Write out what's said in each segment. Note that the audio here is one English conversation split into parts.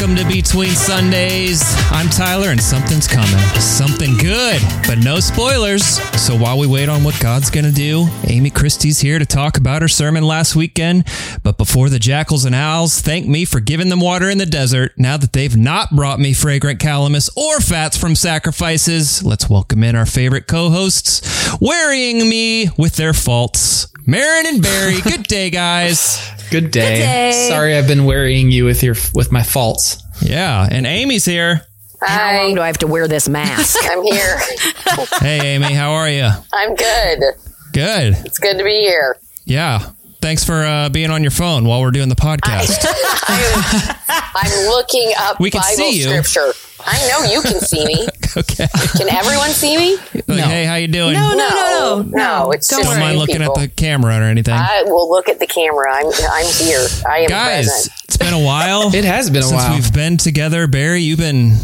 Welcome to Between Sundays. I'm Tyler, and something's coming. Something good, but no spoilers. So while we wait on what God's going to do, Amy Christie's here to talk about her sermon last weekend. But before the jackals and owls thank me for giving them water in the desert, now that they've not brought me fragrant calamus or fats from sacrifices, let's welcome in our favorite co hosts, wearying me with their faults. Marin and Barry, good day, guys. Good day. day. Sorry, I've been worrying you with your with my faults. Yeah, and Amy's here. How long do I have to wear this mask? I'm here. Hey, Amy, how are you? I'm good. Good. It's good to be here. Yeah. Thanks for uh, being on your phone while we're doing the podcast. I'm, I'm looking up We can Bible see you. scripture. I know you can see me. okay. Can everyone see me? Like, hey, how you doing? No, no, No, no, no. no, it's Don't just- Don't mind looking people. at the camera or anything. I will look at the camera. I'm I'm here. I am Guys, present. it's been a while It has been a since while. we've been together. Barry, you've been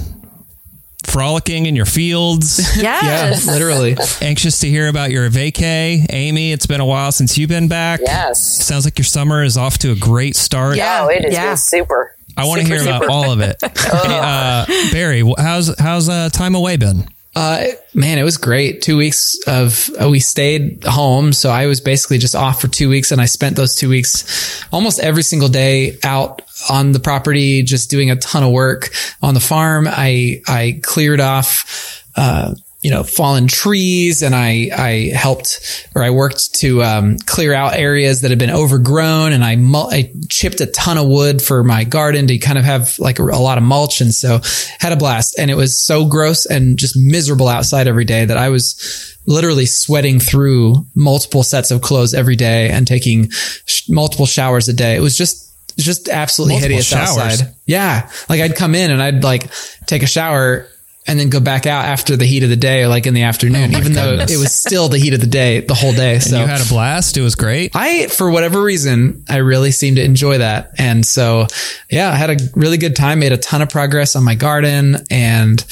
frolicking in your fields. Yeah, Yes. literally. Anxious to hear about your vacay. Amy, it's been a while since you've been back. Yes. Sounds like your summer is off to a great start. Yeah. Oh, it yeah. super. I want to Super, hear about all of it. Hey, uh, Barry, how's how's uh, time away been? Uh, man, it was great. Two weeks of uh, we stayed home, so I was basically just off for two weeks, and I spent those two weeks almost every single day out on the property, just doing a ton of work on the farm. I I cleared off. Uh, you know, fallen trees and I, I helped or I worked to, um, clear out areas that had been overgrown and I, mul- I chipped a ton of wood for my garden to kind of have like a, a lot of mulch. And so had a blast and it was so gross and just miserable outside every day that I was literally sweating through multiple sets of clothes every day and taking sh- multiple showers a day. It was just, just absolutely Multiple hideous showers? outside. Yeah. Like I'd come in and I'd like take a shower and then go back out after the heat of the day, or like in the afternoon, even though it was still the heat of the day, the whole day. So You had a blast. It was great. I, for whatever reason, I really seemed to enjoy that. And so, yeah, I had a really good time, made a ton of progress on my garden and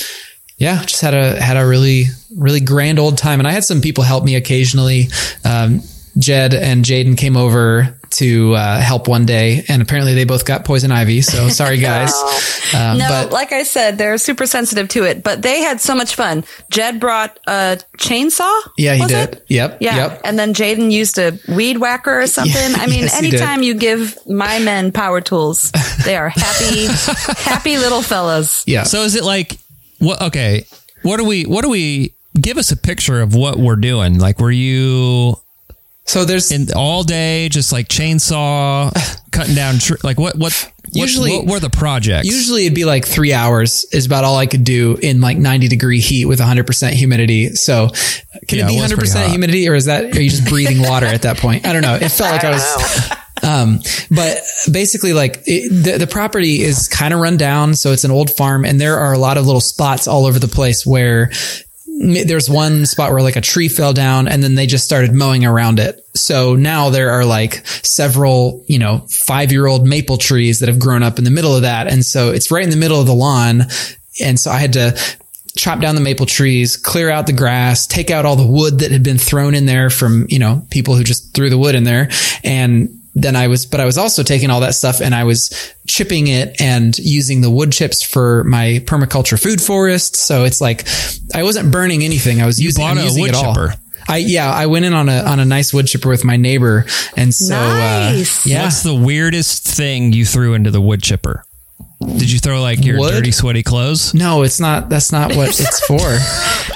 yeah, just had a, had a really, really grand old time. And I had some people help me occasionally. Um, Jed and Jaden came over to uh, help one day, and apparently they both got poison ivy. So sorry, guys. Um, No, but like I said, they're super sensitive to it, but they had so much fun. Jed brought a chainsaw. yeah, he did. it? Yep. Yeah. Yep. And then Jaden used a weed whacker or something. I mean, yes, anytime you give my men power tools, they are happy, happy little fellas. Yeah. So is it like what? Okay, what do we? What do we? Give us a picture of what we're doing. Like, were you So there's in all day, just like chainsaw cutting down? Tr- like, what? What? what- Usually- what were the projects? Usually it'd be like three hours is about all I could do in like 90 degree heat with 100% humidity. So can Yeah, it be it was pretty 100% humidity or is that, are you just breathing water at that point? I don't know. It felt like I, was, um, but basically like it, the, the property is kind of run down. So it's an old farm and there are a lot of little spots all over the place where m- there's one spot where like a tree fell down and then they just started mowing around it. So now there are like several, you know, five year old maple trees that have grown up in the middle of that. And so it's right in the middle of the lawn. And so I had to chop down the maple trees, clear out the grass, take out all the wood that had been thrown in there from, you know, people who just threw the wood in there. And then I was, but I was also taking all that stuff and I was chipping it and using the wood chips for my permaculture food forest. So it's like I wasn't burning anything. I was using, bought I'm a using wood it all. chipper. I yeah, I went in on a on a nice wood chipper with my neighbor, and so Nice. uh, yeah, What's the weirdest thing you threw into the wood chipper? Did you throw like your Wood? dirty, sweaty clothes? no, it's not. That's not what it's for.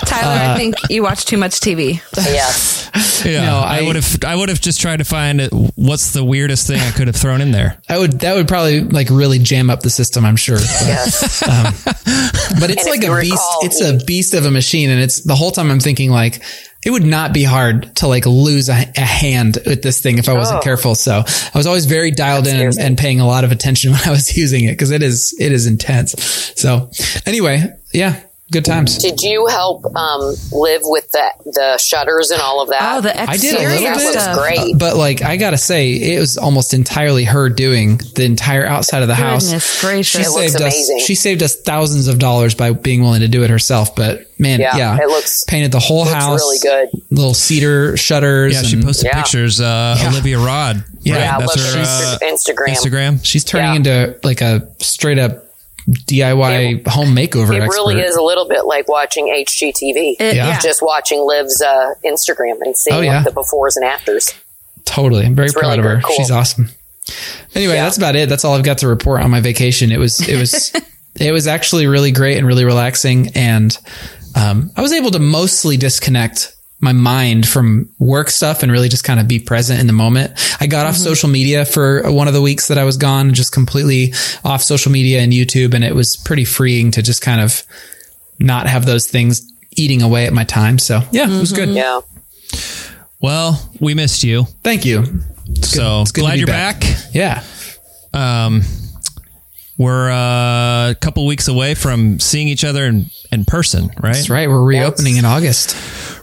Tyler, Uh, I think you watch too much TV. Yes. Yeah, No, I, I- would have. I would have just tried to find what's the weirdest thing I could have thrown in there. I would that would probably like really jam up the system. I'm sure. But, Yes. but it's And like a you beast. recall, it's a beast of a machine, and it's the whole time I'm thinking like. It would not be hard to like lose a, a hand with this thing if I wasn't Oh. careful. So I was always very dialed in and, and paying a lot of attention when I was using it because it is it is intense. So anyway, yeah, good times. Did you help um, live with the the shutters and all of that? Oh, the I did a exterior little bit. looks stuff. great. But like, I gotta say, it was almost entirely her doing the entire outside of the house. Goodness gracious. She It looks saved amazing. us. She saved us thousands of dollars by being willing to do it herself. But man, yeah, Yeah, it looks- painted the whole house. really good. Little cedar shutters. Yeah, she posted Yeah. pictures. Uh, Olivia Rod. Yeah, right? yeah, that's her uh, Instagram. Instagram. She's turning Yeah. into like a straight up DIY home makeover It expert. really is a little bit like watching HGTV. It- Yeah. yeah. Just watching Liv's uh, Instagram and seeing Oh, yeah. the befores and afters. Totally. I'm very proud really of her. Cool. She's awesome. Anyway, Yeah. that's about it. That's all I've got to report on my vacation. It was, it was, it was actually really great and really relaxing. And, um, I was able to mostly disconnect my mind from work stuff and really just kind of be present in the moment. I got off social media for one of the weeks that I was gone, just completely off social media and YouTube. And it was pretty freeing to just kind of not have those things eating away at my time. So yeah, it was good. Yeah. Well, we missed you. Thank you. So It's good to glad be you're back. back. Yeah. Um, we're uh, a couple weeks away from seeing each other in, in person, right? That's right. We're reopening in August.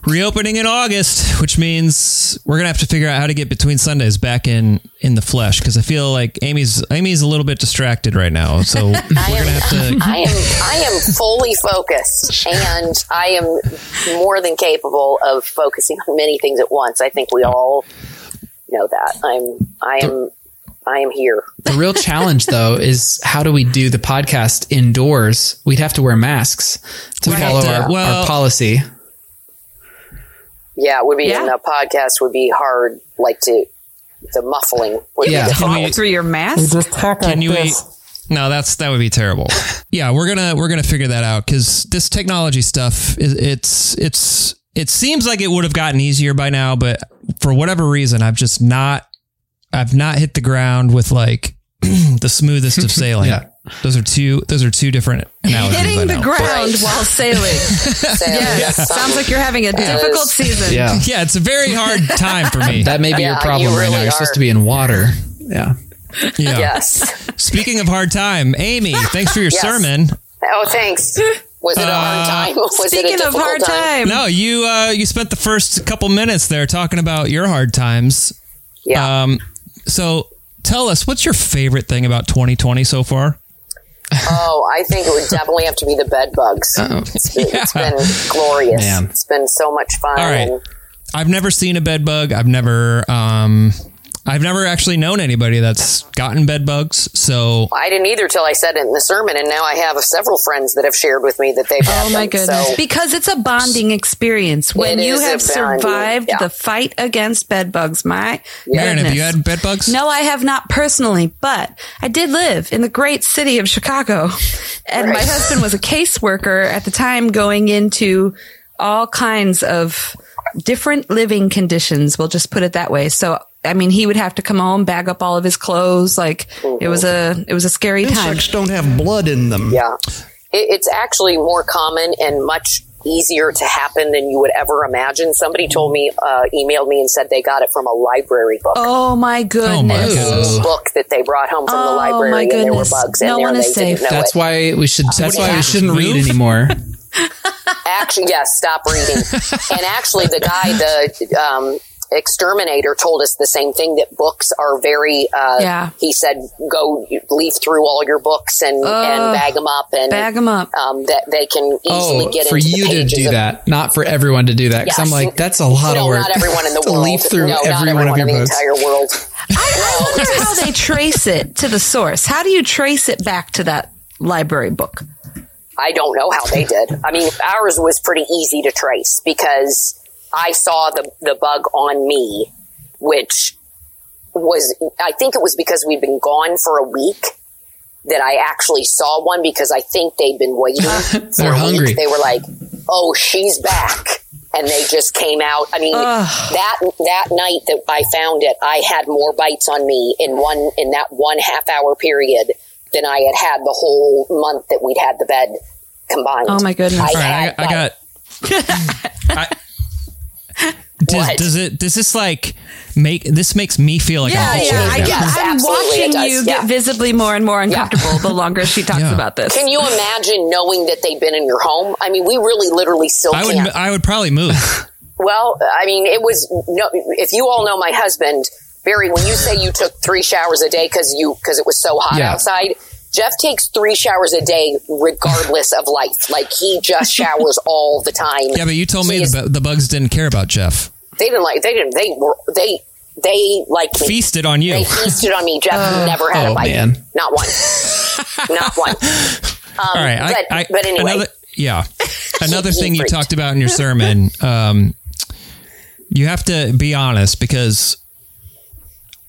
Reopening in August, which means we're gonna have to figure out how to get between Sundays back in in the flesh because I feel like Amy's Amy's a little bit distracted right now, so we're gonna am, have to. I am I am fully focused and I am more than capable of focusing on many things at once. I think we all know that. I'm I am I am here. The real challenge, though, is how do we do the podcast indoors? We'd have to wear masks to We'd follow to- our, well- our policy. Yeah, it would be Yeah. and the podcast would be hard like to the muffling would Yeah. be Can we- through your mask. Can you eat? No, that's that would be terrible. Yeah, we're gonna we're gonna figure that out because this technology stuff is it's it's it seems like it would have gotten easier by now, but for whatever reason, I've just not I've not hit the ground with like the smoothest of sailing. Yeah. Those are two those are two different analogies. I Hitting the ground Right. while sailing. So, Yes. yes, Sounds like you're having a difficult season. Yeah. Yeah, it's a very hard time for me. That may be Yeah, your problem you right now. really You're are. supposed to be in water. Yeah. yeah. Yes. Speaking of hard time, Amy, thanks for your Yes. sermon. Oh, thanks. Was it a hard time? Was it a Speaking of hard time? time, No, you uh, you spent the first couple minutes there talking about your hard times. Yeah. Um, so tell us, what's your favorite thing about 2020 so far? Oh, I think it would definitely have to be the bed bugs. It's been, it's been glorious. Man. It's been so much fun. All right. I've never seen a bed bug. I've never, um, I've never actually known anybody that's gotten bed bugs. So I didn't either till I said it in the sermon, and now I have several friends that have shared with me that they've had Oh my them. goodness. So, because it's a bonding experience. When It you have survived yeah. the fight against bed bugs, my Marin, have you had bed bugs? No, I have not personally, but I did live in the great city of Chicago. And my husband was a caseworker at the time going into all kinds of different living conditions. We'll just put it that way. So, I mean, he would have to come home, bag up all of his clothes. Like it was a, it was a scary time. Insects don't have blood in them. yeah, it, it's actually more common and much easier to happen than you would ever imagine. Somebody told me, uh, emailed me and said they got it from a library book. Oh my goodness. goodness. Book that they brought home from the Oh, library, my and there were goodness. bugs in No there. one is they safe. That's it. why we should. That's why we shouldn't read anymore. Actually, yes, stop reading. and actually, the guy, the um, exterminator, told us the same thing that books are very. Uh, Yeah. He said, "Go leaf through all your books and, and bag them up, and bag them up. Um, that they can easily Oh, get for into you the to do of- that, not for everyone to do that. Because Yes. I'm like, that's a lot no, of work. not everyone in the to world. leaf through no, every one of your in the books. entire world. I wonder how they trace it to the source. How do you trace it back to that library book? I don't know how they did. I mean, ours was pretty easy to trace because I saw the the bug on me, which was I think it was because we'd been gone for a week that I actually saw one because I think they'd been waiting. for They're a hungry. Week. They were like, "Oh, she's back." And they just came out. I mean, that that night that I found it, I had more bites on me in one in that one half hour period than I had had the whole month that we'd had the bed combined. Oh, my goodness. All right, I, had, I got. I, does, What? does it? Does this like make this makes me feel like Yeah, I'm yeah. I them. get, Yes, I'm watching you yeah. get visibly more and more uncomfortable the longer she talks Yeah. about this. Can you imagine knowing that they've been in your home? I mean, we really literally still I would can't. I would probably move. Well, I mean, it was no. If you all know my husband, Barry, when you say you took three showers a day because you because it was so hot Yeah. outside, Jeff takes three showers a day regardless of life. Like he just showers all the time. Yeah, but you told me is- the, the bugs didn't care about Jeff. they didn't like. They didn't. They were. They they liked me. Feasted on you. They feasted on me. Jeff never had Oh, a bite. man. Not one. Not one. Um, All right. but, I, but anyway, Another, yeah. Another He- he thing you talked about in your sermon, um, you have to be honest because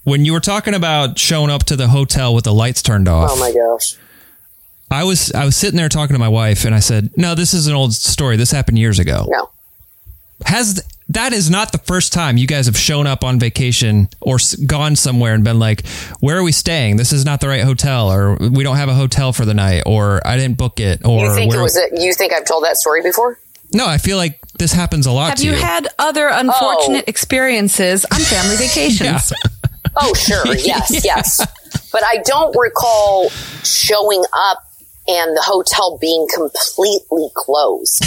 when you were talking about showing up to the hotel with the lights turned off, oh my gosh. I was I was sitting there talking to my wife and I said, "No, this is an old story. This happened years ago." No. Has that is not the first time you guys have shown up on vacation or gone somewhere and been like, "Where are we staying? This is not the right hotel," or "We don't have a hotel for the night," or "I didn't book it," or You think it was? A, you think I've told that story before? No, I feel like this happens a lot Have to you you. had other unfortunate Oh. experiences on family vacations? Oh, sure. Yes, yes. But I don't recall showing up and the hotel being completely closed.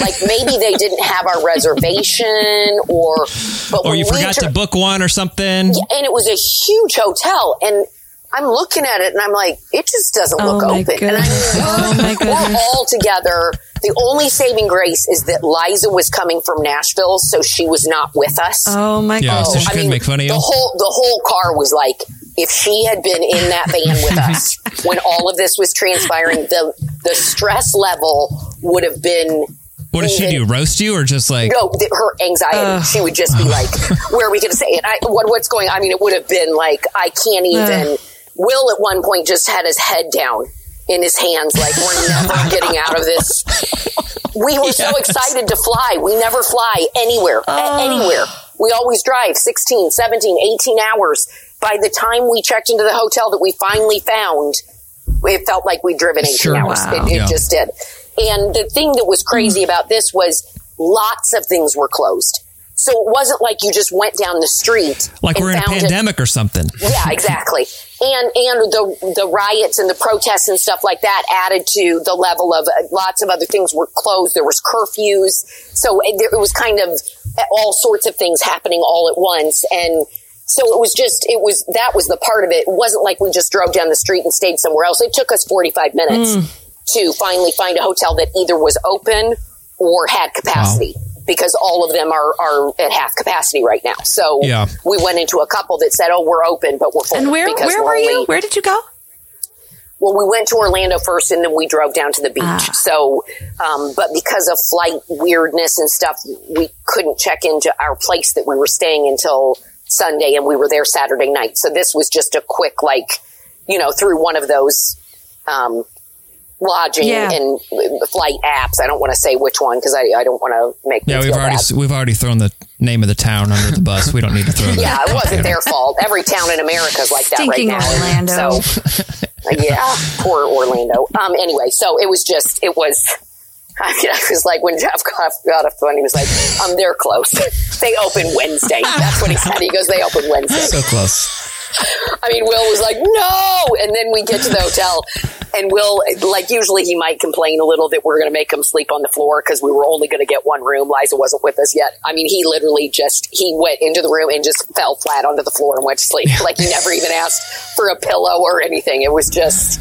like maybe they didn't have our reservation or but or you forgot to book one or something. and it was a huge hotel and I'm looking at it and I'm like, it just doesn't Oh look my open. And I goodness. mean, Oh we're, we're all together. The only saving grace is that Liza was coming from Nashville, so she was not with us. Oh my Yeah, god. so she couldn't make fun of you. The whole the whole car was like, if she had been in that van with oh us when all of this was transpiring, the the stress level would have been What did she do? Roast you or just like? no, th- her anxiety. She would just be like, "Where are we going to say it? I, what, what's going?" on? I mean, it would have been like, "I can't even." Will at one point just had his head down in his hands, like we're never getting out of this. We were so excited to fly. We never fly anywhere, a- oh. anywhere. We always drive 16, 17, 18 hours. By the time we checked into the hotel that we finally found, it felt like we'd driven 18 Sure. hours. Wow. It, it Yeah. just did. And the thing that was crazy mm. about this was lots of things were closed. So it wasn't like you just went down the street. Like we're in a it- pandemic or something. yeah, exactly. And and the the riots and the protests and stuff like that added to the level of uh, lots of other things were closed. There was curfews, so it, it was kind of all sorts of things happening all at once. And so it was just it was that was the part of it. It wasn't like we just drove down the street and stayed somewhere else. It took us forty five minutes to finally find a hotel that either was open or had capacity. Because all of them are, are at half capacity right now. So Yeah. we went into a couple that said, "Oh, we're open, but we're full." And where where we're were you? only- Where did you go? Well, we went to Orlando first, and then we drove down to the beach. So, um, but because of flight weirdness and stuff, we couldn't check into our place that we were staying until Sunday, and we were there Saturday night. So this was just a quick, like, you know, through one of those. Um, lodging Yeah. and flight apps. I don't want to say which one because I, I don't want to make Yeah, we've already bad. we've already thrown the name of the town under the bus. We don't need to throw that. Yeah, it wasn't their fault. Every town in America is like Stinking that right now. Orlando. So, yeah, poor Orlando. Um, anyway, so it was just, it was, I, mean, I was like, when Jeff got, got off the phone, he was like, um, they're close. they open Wednesday. That's what he said. He goes, they open Wednesday. So close. I mean, Will was like, no. And then we get to the hotel, and Will, like, usually he might complain a little that we're going to make him sleep on the floor because we were only going to get one room. Liza wasn't with us yet. I mean, he literally just, he went into the room and just fell flat onto the floor and went to sleep. Like, he never even asked for a pillow or anything. It was just,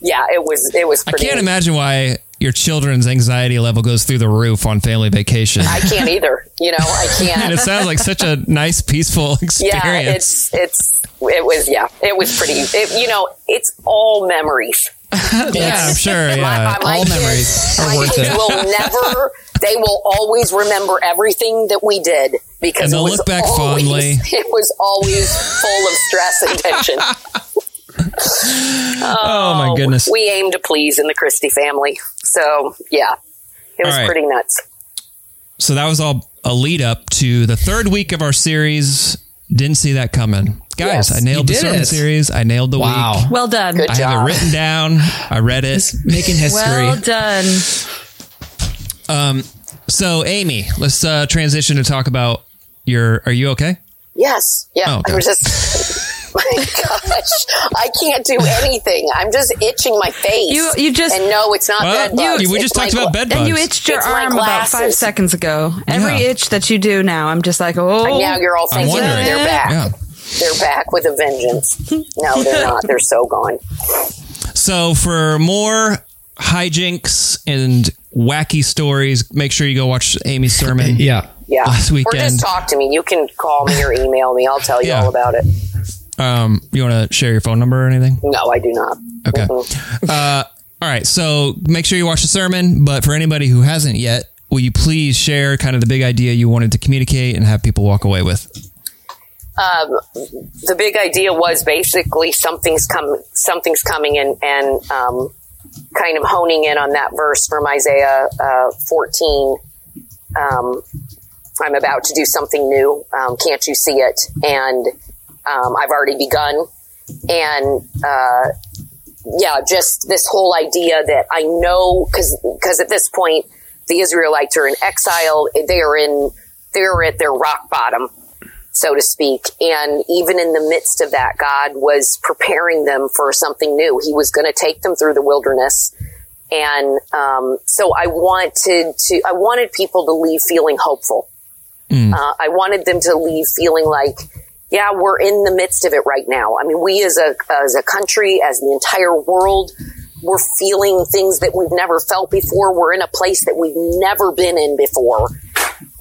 yeah, it was, it was I can't imagine why your children's anxiety level goes through the roof on family vacation. I can't either. You know, I can't. and it sounds like such a nice, peaceful experience. yeah, it's, it's, it was, yeah, it was pretty, it, you know, it's all memories. yeah, I'm sure. Yeah. my, my all kids, memories are worth it. will never. They will always remember everything that we did because it was look back always, fondly. It was always full of stress and tension. oh my oh, goodness. We aim to please in the Christie family, so yeah, it was right. pretty nuts. So that was all a lead up to the third week of our series. Didn't see that coming, guys. Yes. I nailed the sermon it. series. I nailed the Wow. week. Well done. Good I have it written down. I read it. It's Making history. Well done. Um, So, Amy, let's uh, transition to talk about your. Are you okay? Yes, yeah. Oh, okay. I'm just. my gosh, I can't do anything. I'm just itching my face. You- you just- and no, it's not Well, bed bugs. you- we It's just talked my about gla- bed bugs. And you itched your It's arm about five seconds ago. Every Yeah. itch that you do now, I'm just like, oh. And now you're all I'm thinking wondering. they're back. Yeah. They're back with a vengeance. No, they're not. They're so gone. So, for more hijinks and wacky stories, make sure you go watch Amy's sermon. Yeah. Yeah. Last Or weekend. just talk to me. You can call me or email me. I'll tell you Yeah. all about it. Um, you want to share your phone number or anything? No, I do not. Okay. Mm-mm. Uh, All right, so make sure you watch the sermon. But for anybody who hasn't yet, will you please share kind of the big idea you wanted to communicate and have people walk away with? Um, the big idea was basically something's coming, something's coming, and and um, kind of honing in on that verse from Isaiah uh, 14. Um, I'm about to do something new. Um, can't you see it? And um, I've already begun. And uh, yeah, just this whole idea that I know because because at this point the Israelites are in exile. They are in they're at their rock bottom, so to speak. And even in the midst of that, God was preparing them for something new. He was going to take them through the wilderness. And um, so I wanted to I wanted people to leave feeling hopeful. Mm. Uh, I wanted them to leave feeling like yeah, we're in the midst of it right now. I mean, we as a, as a country, as the entire world, we're feeling things that we've never felt before. We're in a place that we've never been in before.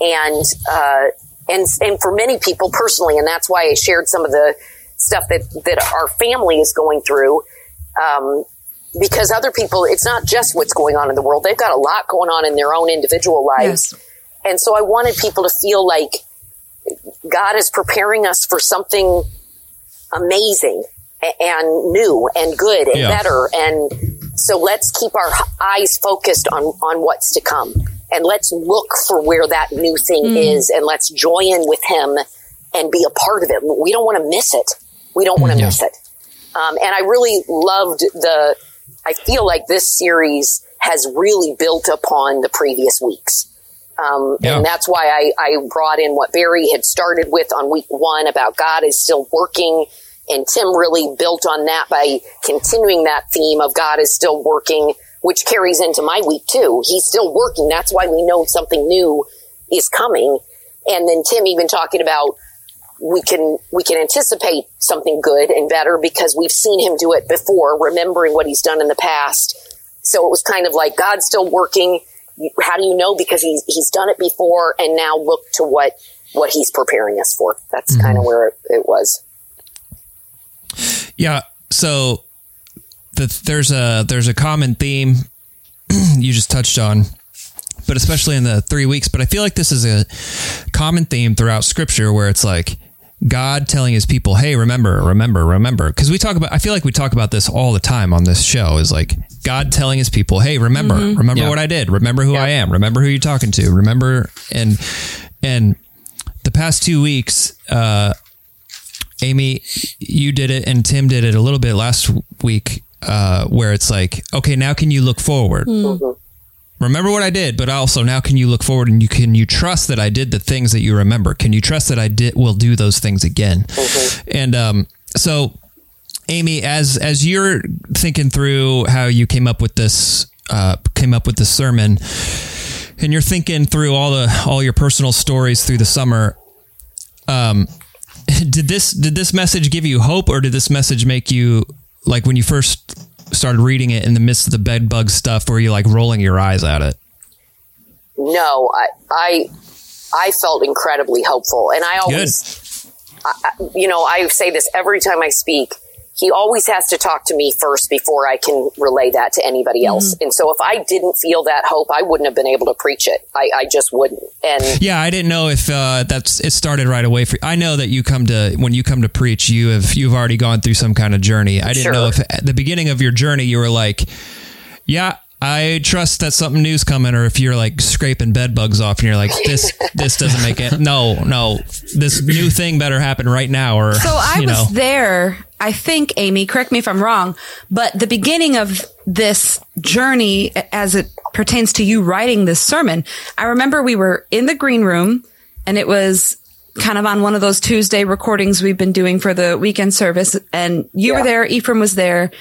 And, uh, and, and for many people personally, and that's why I shared some of the stuff that, that our family is going through. Um, because other people, it's not just what's going on in the world. They've got a lot going on in their own individual lives. Yes. And so I wanted people to feel like, God is preparing us for something amazing and new and good and yeah. better. And so let's keep our eyes focused on, on what's to come and let's look for where that new thing mm. is and let's join with him and be a part of it. We don't want to miss it. We don't want to yeah. miss it. Um, and I really loved the, I feel like this series has really built upon the previous weeks. Um, yeah. And that's why I, I brought in what Barry had started with on week one about God is still working. And Tim really built on that by continuing that theme of God is still working, which carries into my week too. He's still working. That's why we know something new is coming. And then Tim even talking about we can we can anticipate something good and better because we've seen him do it before, remembering what he's done in the past. So it was kind of like God's still working how do you know? Because he's, he's done it before and now look to what, what he's preparing us for. That's mm-hmm. kind of where it, it, was. Yeah. So the, there's a, there's a common theme you just touched on, but especially in the three weeks, but I feel like this is a common theme throughout scripture where it's like, God telling his people, "Hey, remember, remember, remember." Cuz we talk about I feel like we talk about this all the time on this show is like God telling his people, "Hey, remember, mm-hmm. remember yeah. what I did. Remember who yeah. I am. Remember who you're talking to. Remember." And and the past 2 weeks uh Amy, you did it and Tim did it a little bit last week uh where it's like, "Okay, now can you look forward?" Mm remember what I did, but also now can you look forward and you can you trust that I did the things that you remember? Can you trust that I did will do those things again? Mm-hmm. And um, so, Amy, as as you're thinking through how you came up with this uh, came up with the sermon, and you're thinking through all the all your personal stories through the summer. Um, did this did this message give you hope, or did this message make you like when you first started reading it in the midst of the bed bug stuff? Were you like rolling your eyes at it? No, I, I, I felt incredibly hopeful, and I always, I, you know, I say this every time I speak he always has to talk to me first before I can relay that to anybody mm-hmm. else. Mm-hmm. And so if I didn't feel that hope, I wouldn't have been able to preach it. I, I just wouldn't. And yeah, I didn't know if uh, that's it started right away. For I know that you come to when you come to preach, you have you've already gone through some kind of journey. I didn't sure. know if at the beginning of your journey you were like, yeah, I trust that something new's coming, or if you're like scraping bed bugs off and you're like, this this doesn't make it. No, no, this new thing better happen right now. Or so I was know. there. I think Amy, correct me if I'm wrong, but the beginning of this journey, as it pertains to you writing this sermon, I remember we were in the green room, and it was kind of on one of those Tuesday recordings we've been doing for the weekend service, and you yeah. were there, Ephraim was there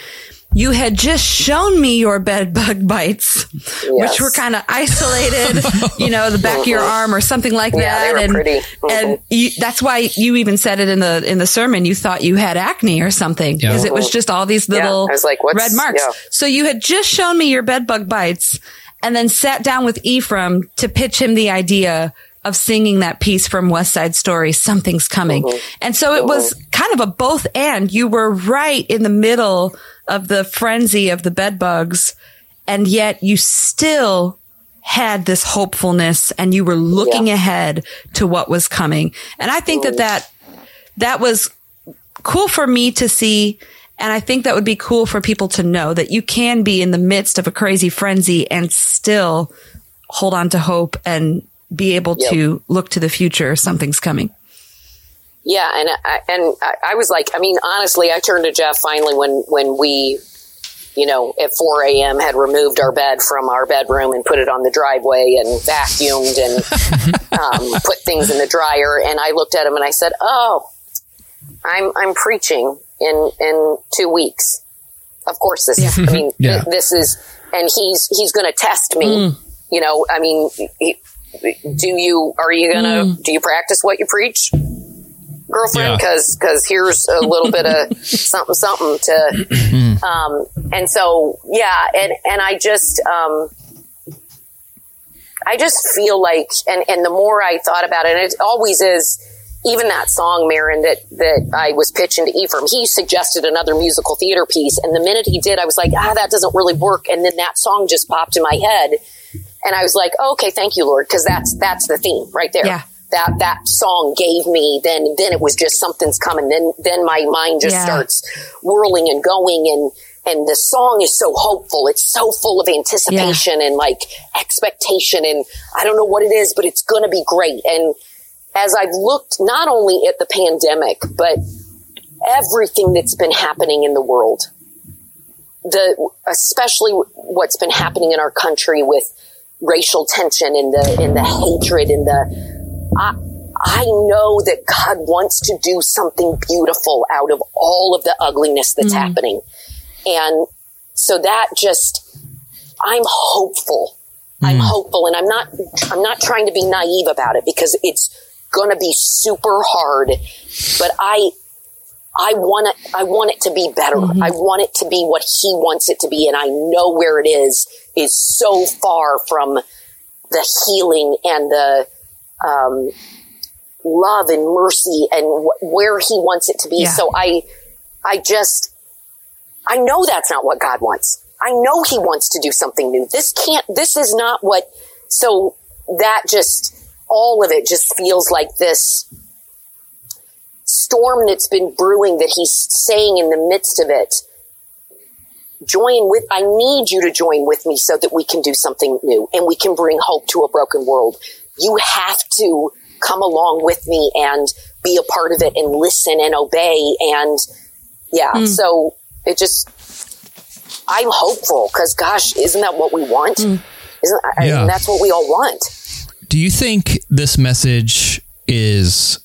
you had just shown me your bed bug bites, yes. which were kind of isolated, you know, the back of your arm or something like yeah, that. and mm-hmm. and you, that's why you even said it in the in the sermon. You thought you had acne or something because yeah. it was just all these little yeah. like, red marks. So you had just shown me your bed bug bites and then sat down with Ephraim to pitch him the idea of singing that piece from West Side Story, Something's Coming. Mm-hmm. And so it mm-hmm. was kind of a both and. You were right in the middle of the frenzy of the bedbugs, And yet you still had this hopefulness and you were looking Yeah. ahead to what was coming. And I think that that, that was cool for me to see. And I think that would be cool for people to know that you can be in the midst of a crazy frenzy and still hold on to hope and be able Yep. to look to the future. Something's coming. Yeah, and I, and I, I was like, I mean, honestly, I turned to Jeff finally when when we, you know, at 4 a.m. had removed our bed from our bedroom and put it on the driveway and vacuumed and um, put things in the dryer. And I looked at him and I said, "Oh, I'm I'm preaching in in two weeks. Of course, this. I mean, Yeah. this is, and he's he's going to test me. You know, I mean." He, do you are you gonna do you practice what you preach girlfriend Yeah. because because here's a little bit of something something to um and so yeah and and i just um i just feel like and and the more i thought about it and it always is even that song Marin that that I was pitching to Ephraim, he suggested another musical theater piece, and the minute he did, I was like, ah, that doesn't really work. And then that song just popped in my head, and I was like, okay, thank you, Lord, because that's that's the theme right there. Yeah. That that song gave me then then it was just something's coming. Then then my mind just Yeah. starts whirling and going and and the song is so hopeful. It's so full of anticipation and like expectation and I don't know what it is, but it's gonna be great. And as I've looked not only at the pandemic, but everything that's been happening in the world, the especially what's been happening in our country with racial tension and the and the hatred and the I I know that God wants to do something beautiful out of all of the ugliness that's mm-hmm. happening. And so that just I'm hopeful. I'm mm. hopeful and I'm not I'm not trying to be naive about it because it's going to be super hard, but I I want it I want it to be better. Mm-hmm. I want it to be what he wants it to be and I know where it is is so far from the healing and the um, love and mercy and wh- where he wants it to be. Yeah. So I I just I know that's not what God wants. I know he wants to do something new. This can't, this is not what, so that just, all of it just feels like this storm that's been brewing that he's saying in the midst of it. Join with, I need you to join with me so that we can do something new and we can bring hope to a broken world. You have to come along with me and be a part of it and listen and obey. And yeah, hmm. so it just, I'm hopeful because gosh, isn't that what we want? Hmm. Isn't I, Yeah. and that's what we all want. Do you think this message is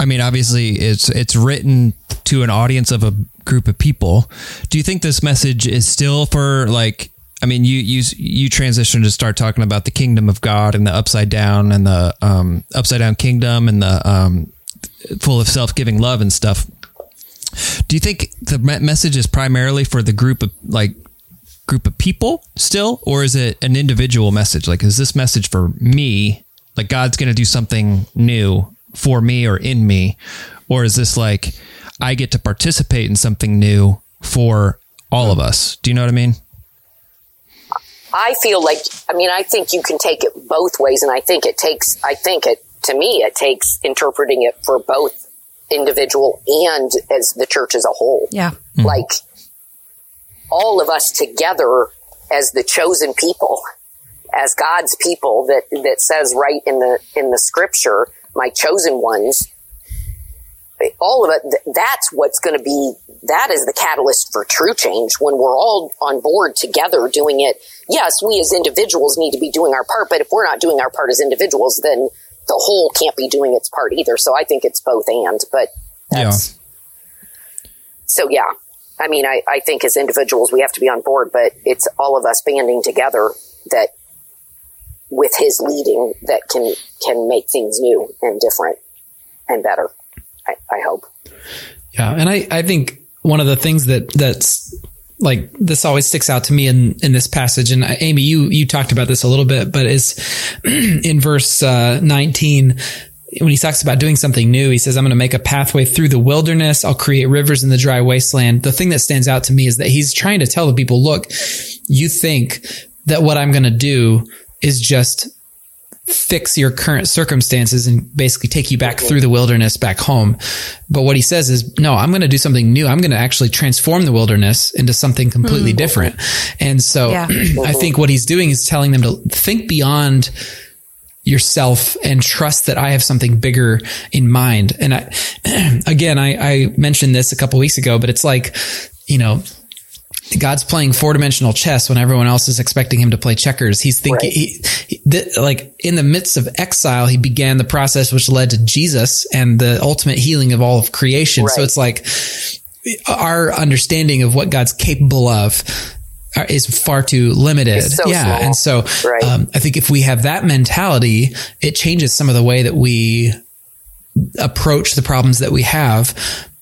I mean obviously it's it's written to an audience of a group of people. Do you think this message is still for like I mean you you you transitioned to start talking about the kingdom of God and the upside down and the um upside down kingdom and the um full of self-giving love and stuff. Do you think the message is primarily for the group of like group of people still, or is it an individual message? Like, is this message for me? Like, God's going to do something new for me or in me, or is this like I get to participate in something new for all of us? Do you know what I mean? I feel like, I mean, I think you can take it both ways. And I think it takes, I think it, to me, it takes interpreting it for both individual and as the church as a whole. Yeah. Hmm. Like all of us together as the chosen people, as God's people that, that says right in the, in the scripture, my chosen ones, all of it, that's what's going to be, that is the catalyst for true change when we're all on board together doing it. Yes, we as individuals need to be doing our part, but if we're not doing our part as individuals, then the whole can't be doing its part either. So I think it's both and, but that's, so yeah. I mean, I, I think as individuals we have to be on board, but it's all of us banding together that with his leading that can can make things new and different and better. I, I hope. Yeah, and I I think one of the things that that's like this always sticks out to me in in this passage, and Amy, you you talked about this a little bit, but is in verse uh, nineteen. when he talks about doing something new, he says, I'm going to make a pathway through the wilderness. I'll create rivers in the dry wasteland. The thing that stands out to me is that he's trying to tell the people, look, you think that what I'm going to do is just fix your current circumstances and basically take you back through the wilderness back home. But what he says is, no, I'm going to do something new. I'm going to actually transform the wilderness into something completely hmm. different. And so Yeah. I think what he's doing is telling them to think beyond yourself and trust that I have something bigger in mind. And I, again, I, I mentioned this a couple weeks ago, but it's like, you know, God's playing four dimensional chess when everyone else is expecting him to play checkers. He's thinking, Right. he, he, th- like in the midst of exile, he began the process which led to Jesus and the ultimate healing of all of creation. So it's like our understanding of what God's capable of is far too limited. So yeah. small. And so, Right. um, I think if we have that mentality, it changes some of the way that we approach the problems that we have,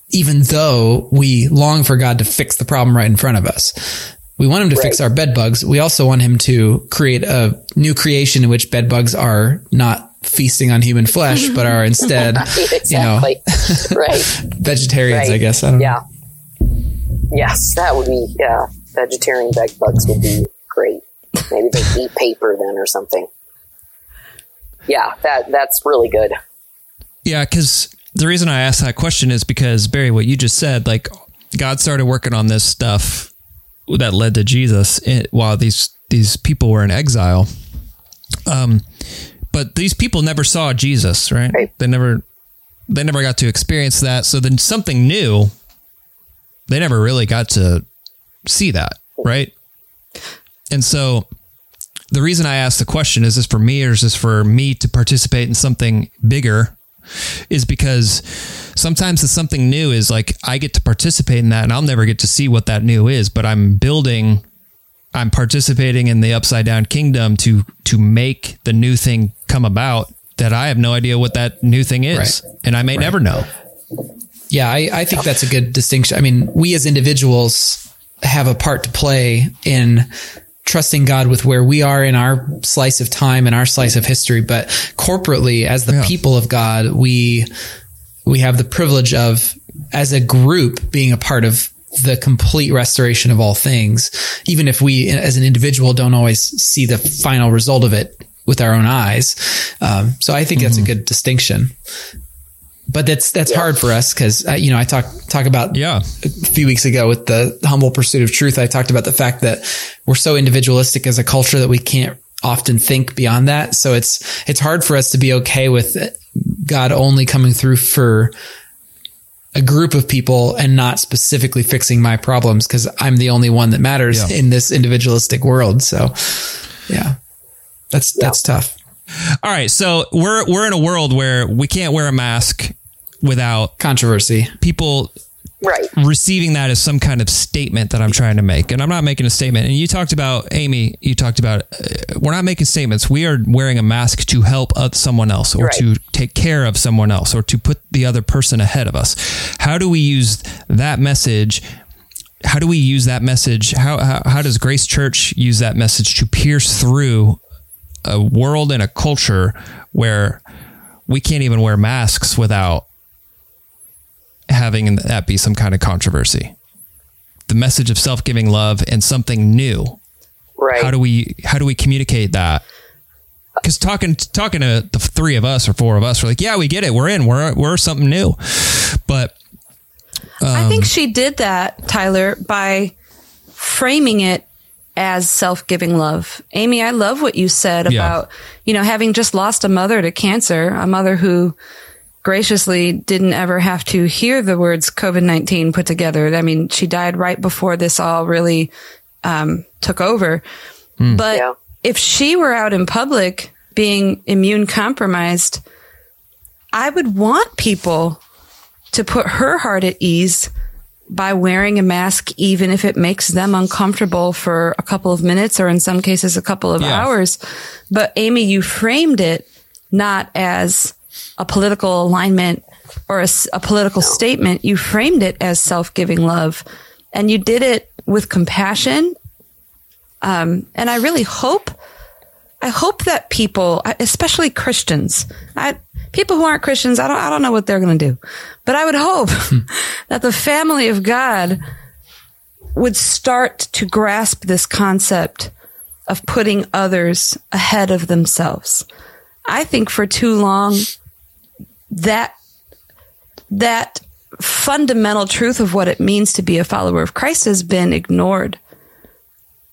even though we long for God to fix the problem right in front of us. We want him to fix our bed bugs. We also want him to create a new creation in which bed bugs are not feasting on human flesh, but are instead, you know, exactly. right. vegetarians, Right. I guess. I don't know. Yeah. Yes, that would be, yeah. Vegetarian bed bugs would be great. Maybe they eat paper then or something. Yeah, that that's really good. Yeah, because the reason I asked that question is because Barry, what you just said, like God started working on this stuff that led to Jesus while these these people were in exile. Um, but these people never saw Jesus, right? Right. They never they never got to experience that. So then something new, they never really got to see that, right? And so the reason I asked the question is this for me or is this for me to participate in something bigger? Is because sometimes the something new is like I get to participate in that and I'll never get to see what that new is, but I'm building I'm participating in the upside down kingdom to to make the new thing come about that I have no idea what that new thing is. Right. And I may never know. Yeah, I, I think that's a good distinction. I mean, we as individuals have a part to play in trusting God with where we are in our slice of time and our slice of history, but corporately as the Yeah. people of God, we we have the privilege of as a group being a part of the complete restoration of all things, even if we as an individual don't always see the final result of it with our own eyes. Um, so I think that's a good distinction but that's that's hard for us because uh, you know I talk talk about Yeah. a few weeks ago with the humble pursuit of truth. I talked about the fact that we're so individualistic as a culture that we can't often think beyond that. So it's it's hard for us to be okay with God only coming through for a group of people and not specifically fixing my problems because I'm the only one that matters Yeah. in this individualistic world. So yeah, that's that's tough. All right, so we're we're in a world where we can't wear a mask without Controversy. people Right. receiving that as some kind of statement that I'm trying to make. And I'm not making a statement. And you talked about Amy, you talked about uh, we're not making statements. We are wearing a mask to help oth- someone else or Right. to take care of someone else or to put the other person ahead of us. How do we use that message? How do we use that message? How, how, how does Grace Church use that message to pierce through a world and a culture where we can't even wear masks without having that be some kind of controversy. The message of self-giving love and something new. Right. How do we how do we communicate that? Because talking talking to the three of us or four of us, we're like, yeah, we get it. We're in. We're we're something new. But I Um, think she did that, Tyler, by framing it as self-giving love. Amy, I love what you said Yeah. about, you know, having just lost a mother to cancer, a mother who graciously didn't ever have to hear the words COVID-19 put together. I mean, she died right before this all really um, took over. But Yeah. if she were out in public being immune compromised, I would want people to put her heart at ease by wearing a mask, even if it makes them uncomfortable for a couple of minutes or in some cases a couple of Yeah. hours. But Amy, you framed it not as a political alignment or a political statement. You framed it as self-giving love and you did it with compassion. Um, and I really hope I hope that people, especially Christians, I, people who aren't Christians, I don't, I don't know what they're going to do, but I would hope that the family of God would start to grasp this concept of putting others ahead of themselves. I think for too long that that fundamental truth of what it means to be a follower of Christ has been ignored.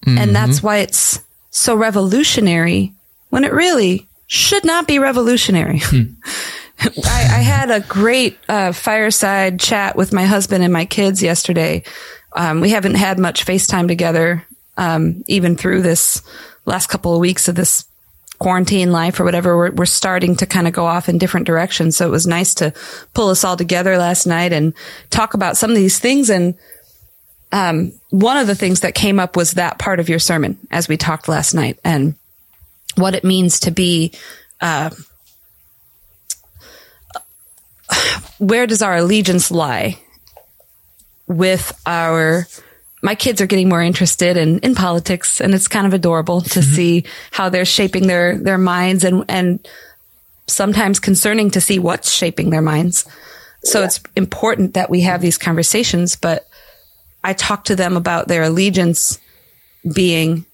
Mm-hmm. And that's why it's so revolutionary when it really should not be revolutionary. Hmm. I, I, had a great uh, fireside chat with my husband and my kids yesterday. Um, we haven't had much FaceTime together, um, even through this last couple of weeks of this quarantine life or whatever. We're, we're starting to kind of go off in different directions. So it was nice to pull us all together last night and talk about some of these things. And um, one of the things that came up was that part of your sermon as we talked last night and what it means to be, uh, where does our allegiance lie with our, my kids are getting more interested in, in politics and it's kind of adorable to mm-hmm. see how they're shaping their, their minds and, and sometimes concerning to see what's shaping their minds. So yeah. it's important that we have these conversations, but I talk to them about their allegiance being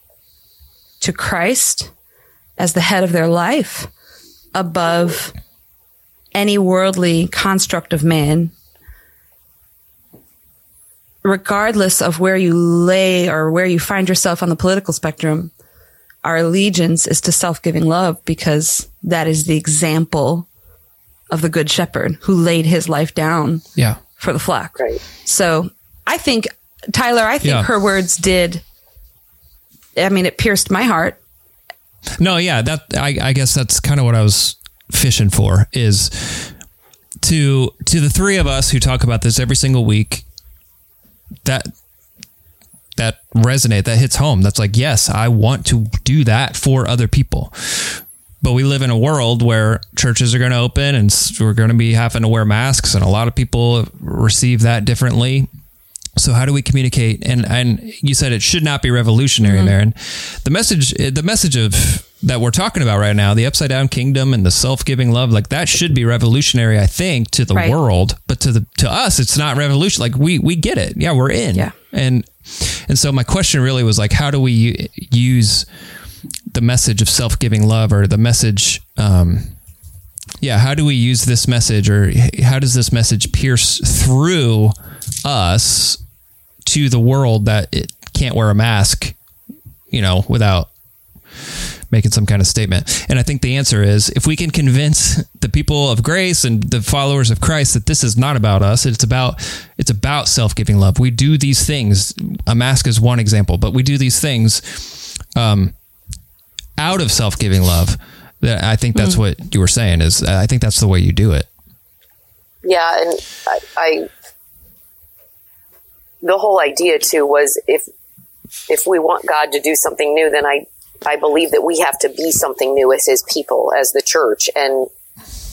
to Christ as the head of their life above any worldly construct of man, regardless of where you lay or where you find yourself on the political spectrum, our allegiance is to self-giving love because that is the example of the good shepherd who laid his life down yeah. for the flock. Right. So I think Tyler, I think yeah. her words did. I mean, it pierced my heart. No, yeah, that I, I guess that's kind of what I was fishing for is to to the three of us who talk about this every single week. That that resonate that hits home. That's like, yes, I want to do that for other people. But we live in a world where churches are going to open and we're going to be having to wear masks, and a lot of people receive that differently. So how do we communicate? And and you said it should not be revolutionary, mm-hmm. Marin. The message, the message of that we're talking about right now, the upside down kingdom and the self giving love, like that should be revolutionary, I think, to the right. world. But to the to us, it's not revolution. Like we we get it. Yeah, we're in. Yeah. And and so my question really was like, how do we use the message of self giving love or the message? Um, yeah, how do we use this message, or how does this message pierce through us to the world that it can't wear a mask, you know, without making some kind of statement. And I think the answer is if we can convince the people of grace and the followers of Christ that this is not about us, it's about it's about self-giving love. We do these things. A mask is one example, but we do these things um, out of self-giving love. That I think that's mm. what you were saying is I think that's the way you do it. Yeah, and I, I the whole idea too was if if we want God to do something new, then I I believe that we have to be something new as His people, as the church, and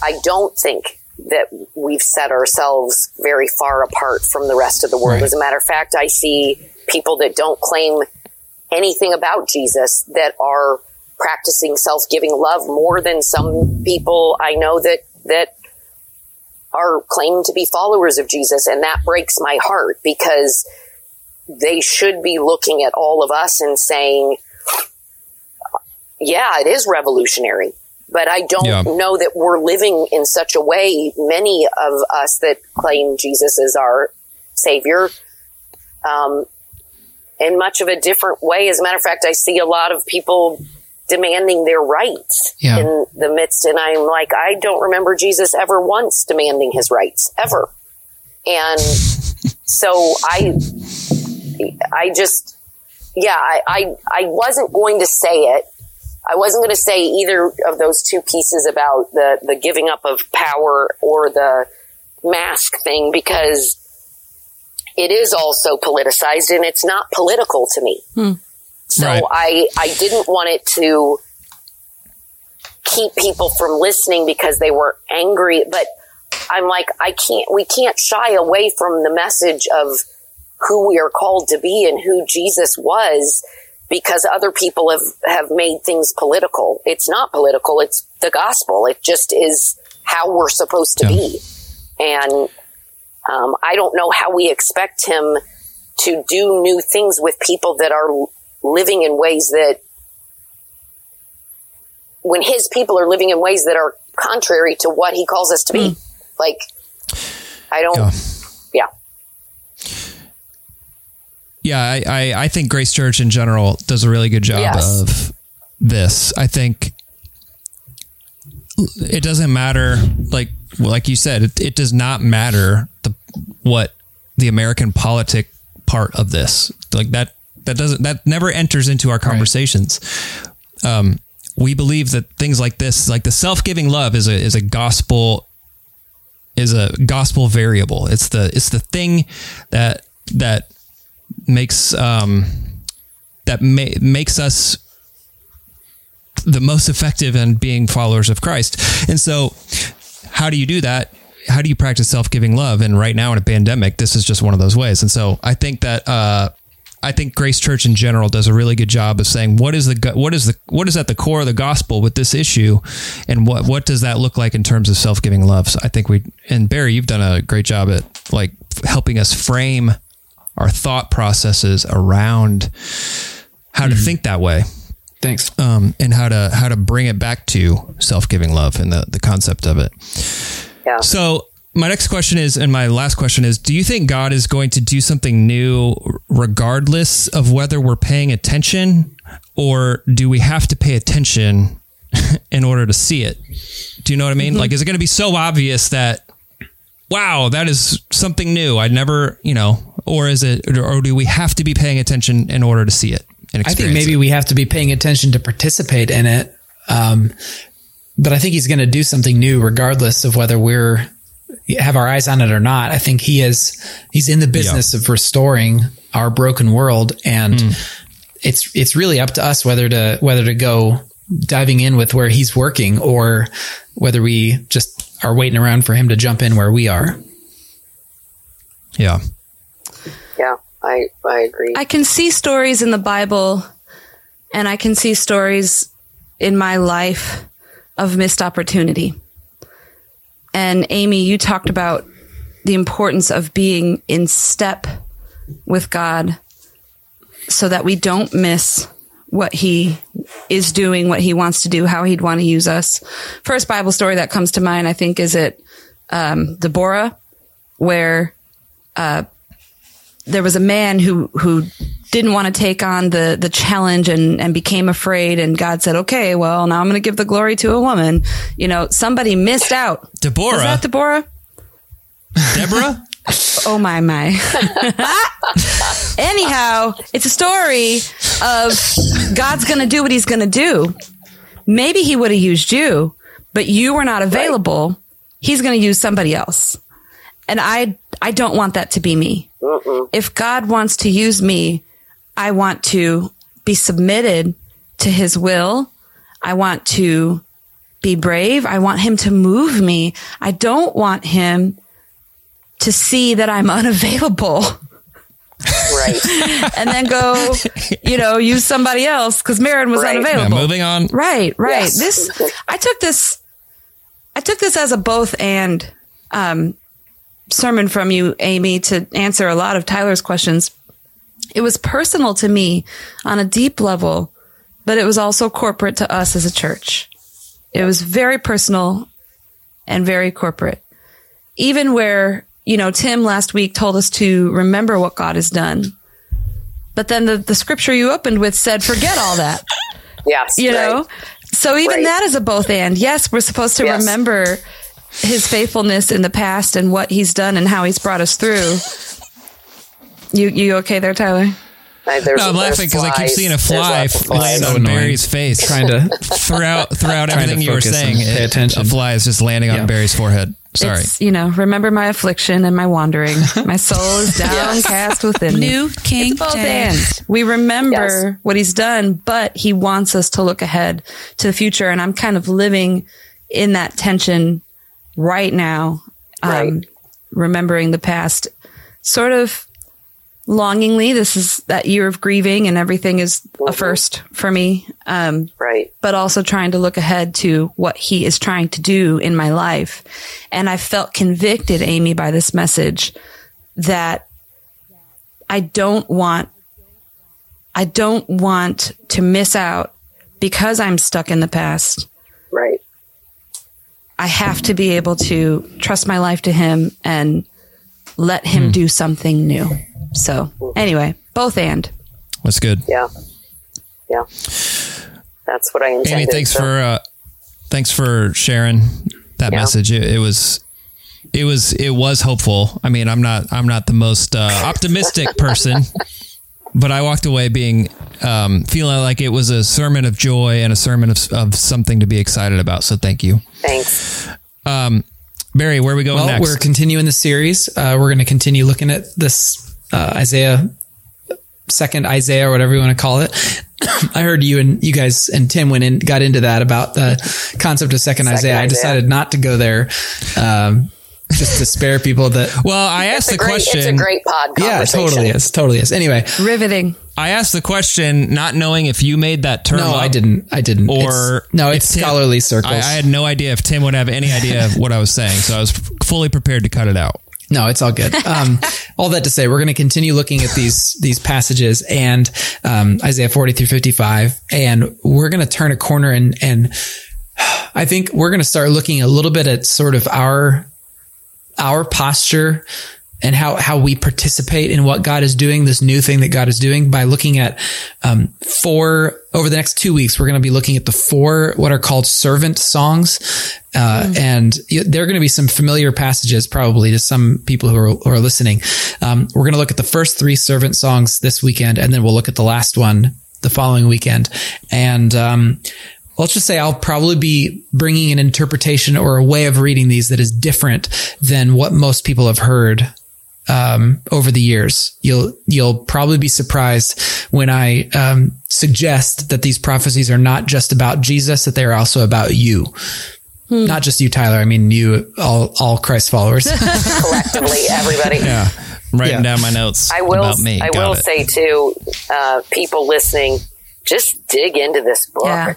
I don't think that we've set ourselves very far apart from the rest of the world. Right. As a matter of fact, I see people that don't claim anything about Jesus that are practicing self-giving love more than some people I know that that are claiming to be followers of Jesus. And that breaks my heart because they should be looking at all of us and saying, yeah, it is revolutionary. But I don't yeah. know that we're living in such a way, many of us that claim Jesus as our savior, um, in much of a different way. As a matter of fact, I see a lot of people demanding their rights yeah. in the midst. And I'm like, I don't remember Jesus ever once demanding his rights ever. And so I, I just, yeah, I, I, I wasn't going to say it. I wasn't going to say either of those two pieces about the, the giving up of power or the mask thing because it is also politicized and it's not political to me. Hmm. So right. I, I didn't want it to keep people from listening because they were angry, but I'm like, I can't, we can't shy away from the message of who we are called to be and who Jesus was because other people have, have made things political. It's not political. It's the gospel. It just is how we're supposed to Yeah. be. And um, I don't know how we expect him to do new things with people that are living in ways that, when his people are living in ways that are contrary to what he calls us to be. Hmm. Like, I don't, Yeah. yeah. Yeah, I, I, I think Grace Church in general does a really good job Yes. of this. I think it doesn't matter, like like you said, it, it does not matter the what the American politic part of this like that that doesn't that never enters into our conversations. Um, we believe that things like this, like the self giving love, is a is a gospel is a gospel variable. It's the it's the thing that that makes um, that ma- makes us the most effective in being followers of Christ. And so, how do you do that? How do you practice self giving love? And right now in a pandemic, this is just one of those ways. And so, I think that uh, I think Grace Church in general does a really good job of saying what is the what is the what is at the core of the gospel with this issue, and what what does that look like in terms of self giving love. So I think we and Barry, you've done a great job at like helping us frame our thought processes around how to think that way Thanks. um, and how to how to bring it back to self giving love and the the concept of it. Yeah. So my next question is, and my last question is, do you think God is going to do something new regardless of whether we're paying attention, or do we have to pay attention in order to see it? Do you know what I mean? Like, is it going to be so obvious that? Wow, that is something new. I'd never, you know, or is it, or do we have to be paying attention in order to see it? And I think maybe it? we have to be paying attention to participate in it. Um, but I think he's going to do something new regardless of whether we're have our eyes on it or not. I think he is he's in the business of restoring our broken world and hmm. it's it's really up to us whether to whether to go diving in with where he's working or whether we just are waiting around for him to jump in where we are. yeah. Yeah. I, I agree. I can see stories in the Bible and I can see stories in my life of missed opportunity. And Amy, you talked about the importance of being in step with God so that we don't miss what he is doing, what he wants to do, how he'd want to use us. First Bible story that comes to mind, I think, is it um, Deborah, where there was a man who who didn't want to take on the the challenge and and became afraid and God said, "Okay, well, now I'm going to give the glory to a woman." You know, somebody missed out. Deborah. Was that Deborah? Deborah? Oh my my. Anyhow, it's a story of God's going to do what he's going to do. Maybe he would have used you, but you were not available. He's going to use somebody else. And I I don't want that to be me. If God wants to use me, I want to be submitted to his will. I want to be brave. I want him to move me. I don't want him to see that I'm unavailable right. and then go, you know, use somebody else because Marin was Right. Yeah, unavailable. moving on. Right, right. Yes. This, I took this, I took this as a both and, um, sermon from you, Amy, to answer a lot of Tyler's questions. It was personal to me on a deep level, but it was also corporate to us as a church. It was very personal and very corporate. Even where, you know, Tim last week told us to remember what God has done. But then the, the scripture you opened with said, forget all that Yes. you right. know so even Right. that is a both and yes we're supposed to Yes. remember his faithfulness in the past and what he's done and how he's brought us through you you okay there tyler I- there's- No, I'm laughing because I keep seeing a fly lots land on. Barry's face. Trying to throughout throughout everything you were saying, pay attention. a fly is just landing on Barry's forehead. Sorry. It's, you know remember my affliction and my wandering my soul is downcast within me New King both James. and we remember Yes. what he's done but he wants us to look ahead to the future and i'm kind of living in that tension right now um, Right. remembering the past sort of longingly. This is that year of grieving and everything is a first for me. Um, Right. but also trying to look ahead to what he is trying to do in my life. And I felt convicted, Amy, by this message that I don't want, I don't want to miss out because I'm stuck in the past. Right. I have to be able to trust my life to him and let him do something new. So anyway, both and. That's good. Yeah. Yeah. That's what I intended. Amy, thanks so- for uh, thanks for sharing that Yeah. message. It, it was it was it was hopeful. I mean, I'm not I'm not the most uh, optimistic person, but I walked away being um, feeling like it was a sermon of joy and a sermon of, of something to be excited about. So thank you, Thanks. Barry. Where are we going Well, next? we're continuing the series. Uh, we're going to continue looking at this uh, Isaiah, second Isaiah, or whatever you want to call it. I heard you and you guys and Tim went in, got into that about the concept of second, Isaiah. I decided not to go there, um, just to spare people that. well, I asked the great, question. It's a great pod Yeah, totally is. Totally is. Anyway, Riveting. I asked the question, not knowing if you made that term. no, up, I didn't. I didn't. Or It's- no, it's Tim- scholarly circles. I, I had no idea if Tim would have any idea of what I was saying, so I was fully prepared to cut it out. No, it's all good. Um, all that to say, we're going to continue looking at these these passages and um, Isaiah 40 through 55, and we're going to turn a corner and and I think we're going to start looking a little bit at sort of our our posture and how how we participate in what God is doing, this new thing that God is doing by looking at um, four over the next two weeks. We're going to be looking at the four what are called servant songs, uh, and there are going to be some familiar passages probably to some people who are, who are listening. Um, we're going to look at the first three servant songs this weekend, and then we'll look at the last one the following weekend, and. Um, let's just say I'll probably be bringing an interpretation or a way of reading these that is different than what most people have heard um, over the years. You'll you'll probably be surprised when I um, suggest that these prophecies are not just about Jesus; that they are also about you. Not just you, Tyler. I mean you, all all Christ followers. Collectively, everybody. Yeah, writing Yeah. down my notes I will. about me. I Got will it. say too, uh, people listening, just dig into this book. Yeah.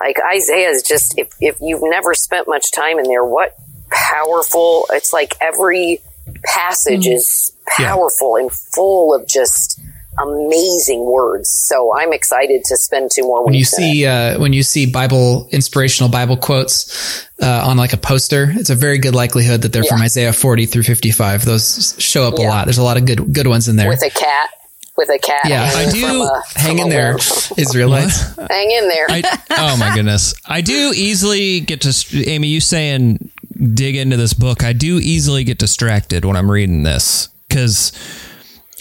Like Isaiah is just if if you've never spent much time in there, what powerful! It's like every passage Mm. is powerful and full of just amazing words. So I'm excited to spend two more when you weeks. in it. see uh, when you see Bible inspirational Bible quotes uh, on like a poster, it's a very good likelihood that they're from Isaiah 40 through 55. Those show up a lot. There's a lot of good good ones in there. with a cat, with a cat. Yeah, I do from a- Hang in there. Israelites. Hang in there. I, oh my goodness. I do easily get to Amy. You saying dig into this book? I do easily get distracted when I'm reading this because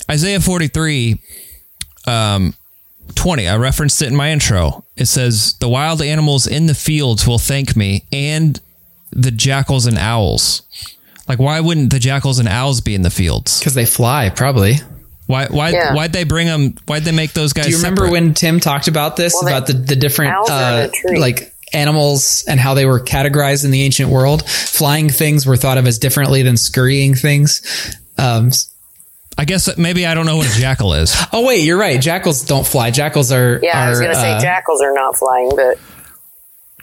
Isaiah 43, um, 20. I referenced it in my intro. It says, "The wild animals in the fields will thank me, and the jackals and owls." Like, why wouldn't the jackals and owls be in the fields? Because they fly, probably. Why? Why? Yeah. Why'd they bring them? Why'd they make those guys? Do you remember separate? when Tim talked about this Well, they- about the the different owls are in uh, like animals and how they were categorized in the ancient world? Flying things were thought of as differently than scurrying things. Um, I guess maybe I don't know what a jackal is. oh wait, you're right. Jackals don't fly. Jackals are. yeah, I was going to say uh, jackals are not flying, but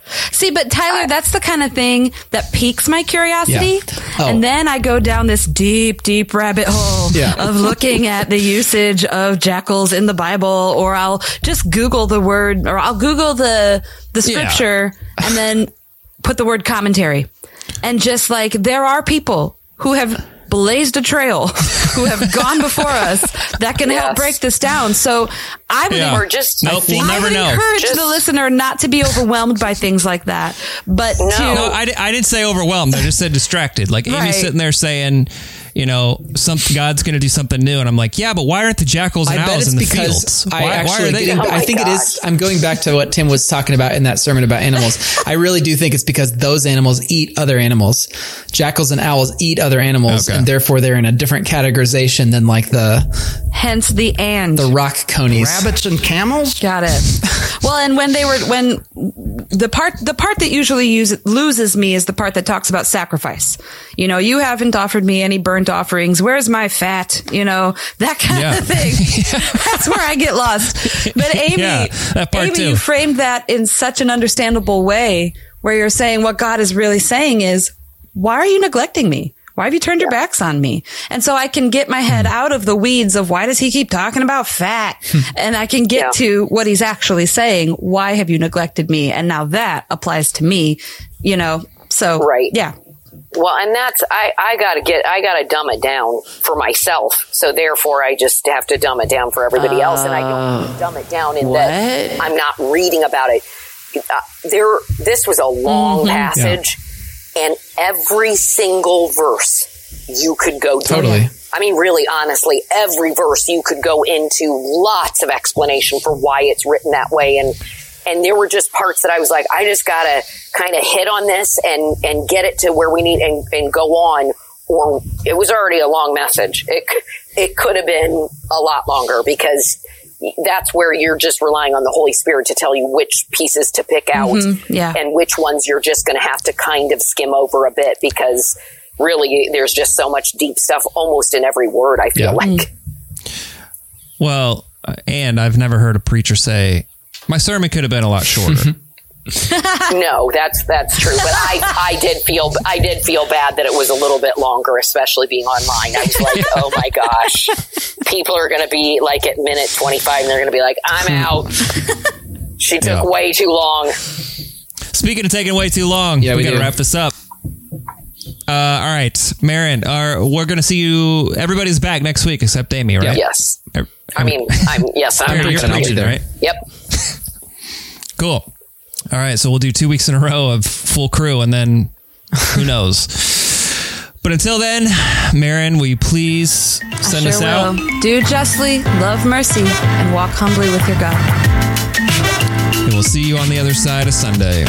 See, but Tyler, that's the kind of thing that piques my curiosity. Yeah. Oh. And then I go down this deep, deep rabbit hole Yeah. of looking at the usage of jackals in the Bible, or I'll just Google the word, or I'll Google the, the Yeah. scripture and then put the word commentary. And just like there are people who have blazed a trail, who have gone before us that can help break this down. So I would Yeah. or just Nope, we'll I never would know. encourage Just- the listener not to be overwhelmed by things like that, but to No, I, I didn't say overwhelmed. I just said distracted. Like Amy's sitting there saying, you know, some God's going to do something new, and I'm like, yeah, but why aren't the jackals and I owls in the because fields? I why, why actually are they? getting, Oh I think it gosh. is. I'm going back to what Tim was talking about in that sermon about animals. I really do think it's because those animals eat other animals. Jackals and owls eat other animals, Okay. and therefore they're in a different categorization than like the hence the and. the rock conies. rabbits and camels. Got it. Well, and when they were when the part the part that usually use, loses me is the part that talks about sacrifice. You know, you haven't offered me any burnt offerings. Where's my fat? You know, that kind Yeah. of thing. That's where I get lost. But Amy, Yeah, Amy, too. you framed that in such an understandable way where you're saying what God is really saying is, why are you neglecting me? Why have you turned your backs on me? And so I can get my head hmm. out of the weeds of why does he keep talking about fat? Hmm. and I can get Yeah. to what he's actually saying. Why have you neglected me? And now that applies to me, you know? So, Right. Yeah. Well, and that's I, I gotta get I gotta dumb it down for myself. So therefore, I just have to dumb it down for everybody else, and I don't dumb it down in that What? I'm not reading about it. Uh, there, this was a long passage, and every single verse you could go to. Totally. I mean, really, honestly, every verse you could go into lots of explanation for why it's written that way, and and there were just parts that I was like, I just gotta kind of hit on this and and get it to where we need and, and go on. Or it was already a long message. It it could have been a lot longer because that's where you're just relying on the Holy Spirit to tell you which pieces to pick out yeah. and which ones you're just going to have to kind of skim over a bit because really there's just so much deep stuff almost in every word. I feel Yeah. like. Well, uh, and I've never heard a preacher say, my sermon could have been a lot shorter. no, that's that's true. But I, I did feel I did feel bad that it was a little bit longer, especially being online. I was like, oh my gosh, people are going to be like at minute twenty five, and they're going to be like, I'm out. She took Yeah. way too long. Speaking of taking way too long, Yeah, we, we got to wrap this up. Uh, all right, Marin, our, we're going to see you. Everybody's back next week except Amy, right? Yes, Er- I mean, I'm yes, I'm. Marin, you're preaching, I'll be preaching, there. right? Cool. All right, so we'll do two weeks in a row of full crew, and then who knows? But until then, Marin, will you please send sure us out? will. Do justly, love mercy, and walk humbly with your God. And we'll see you on the other side of Sunday.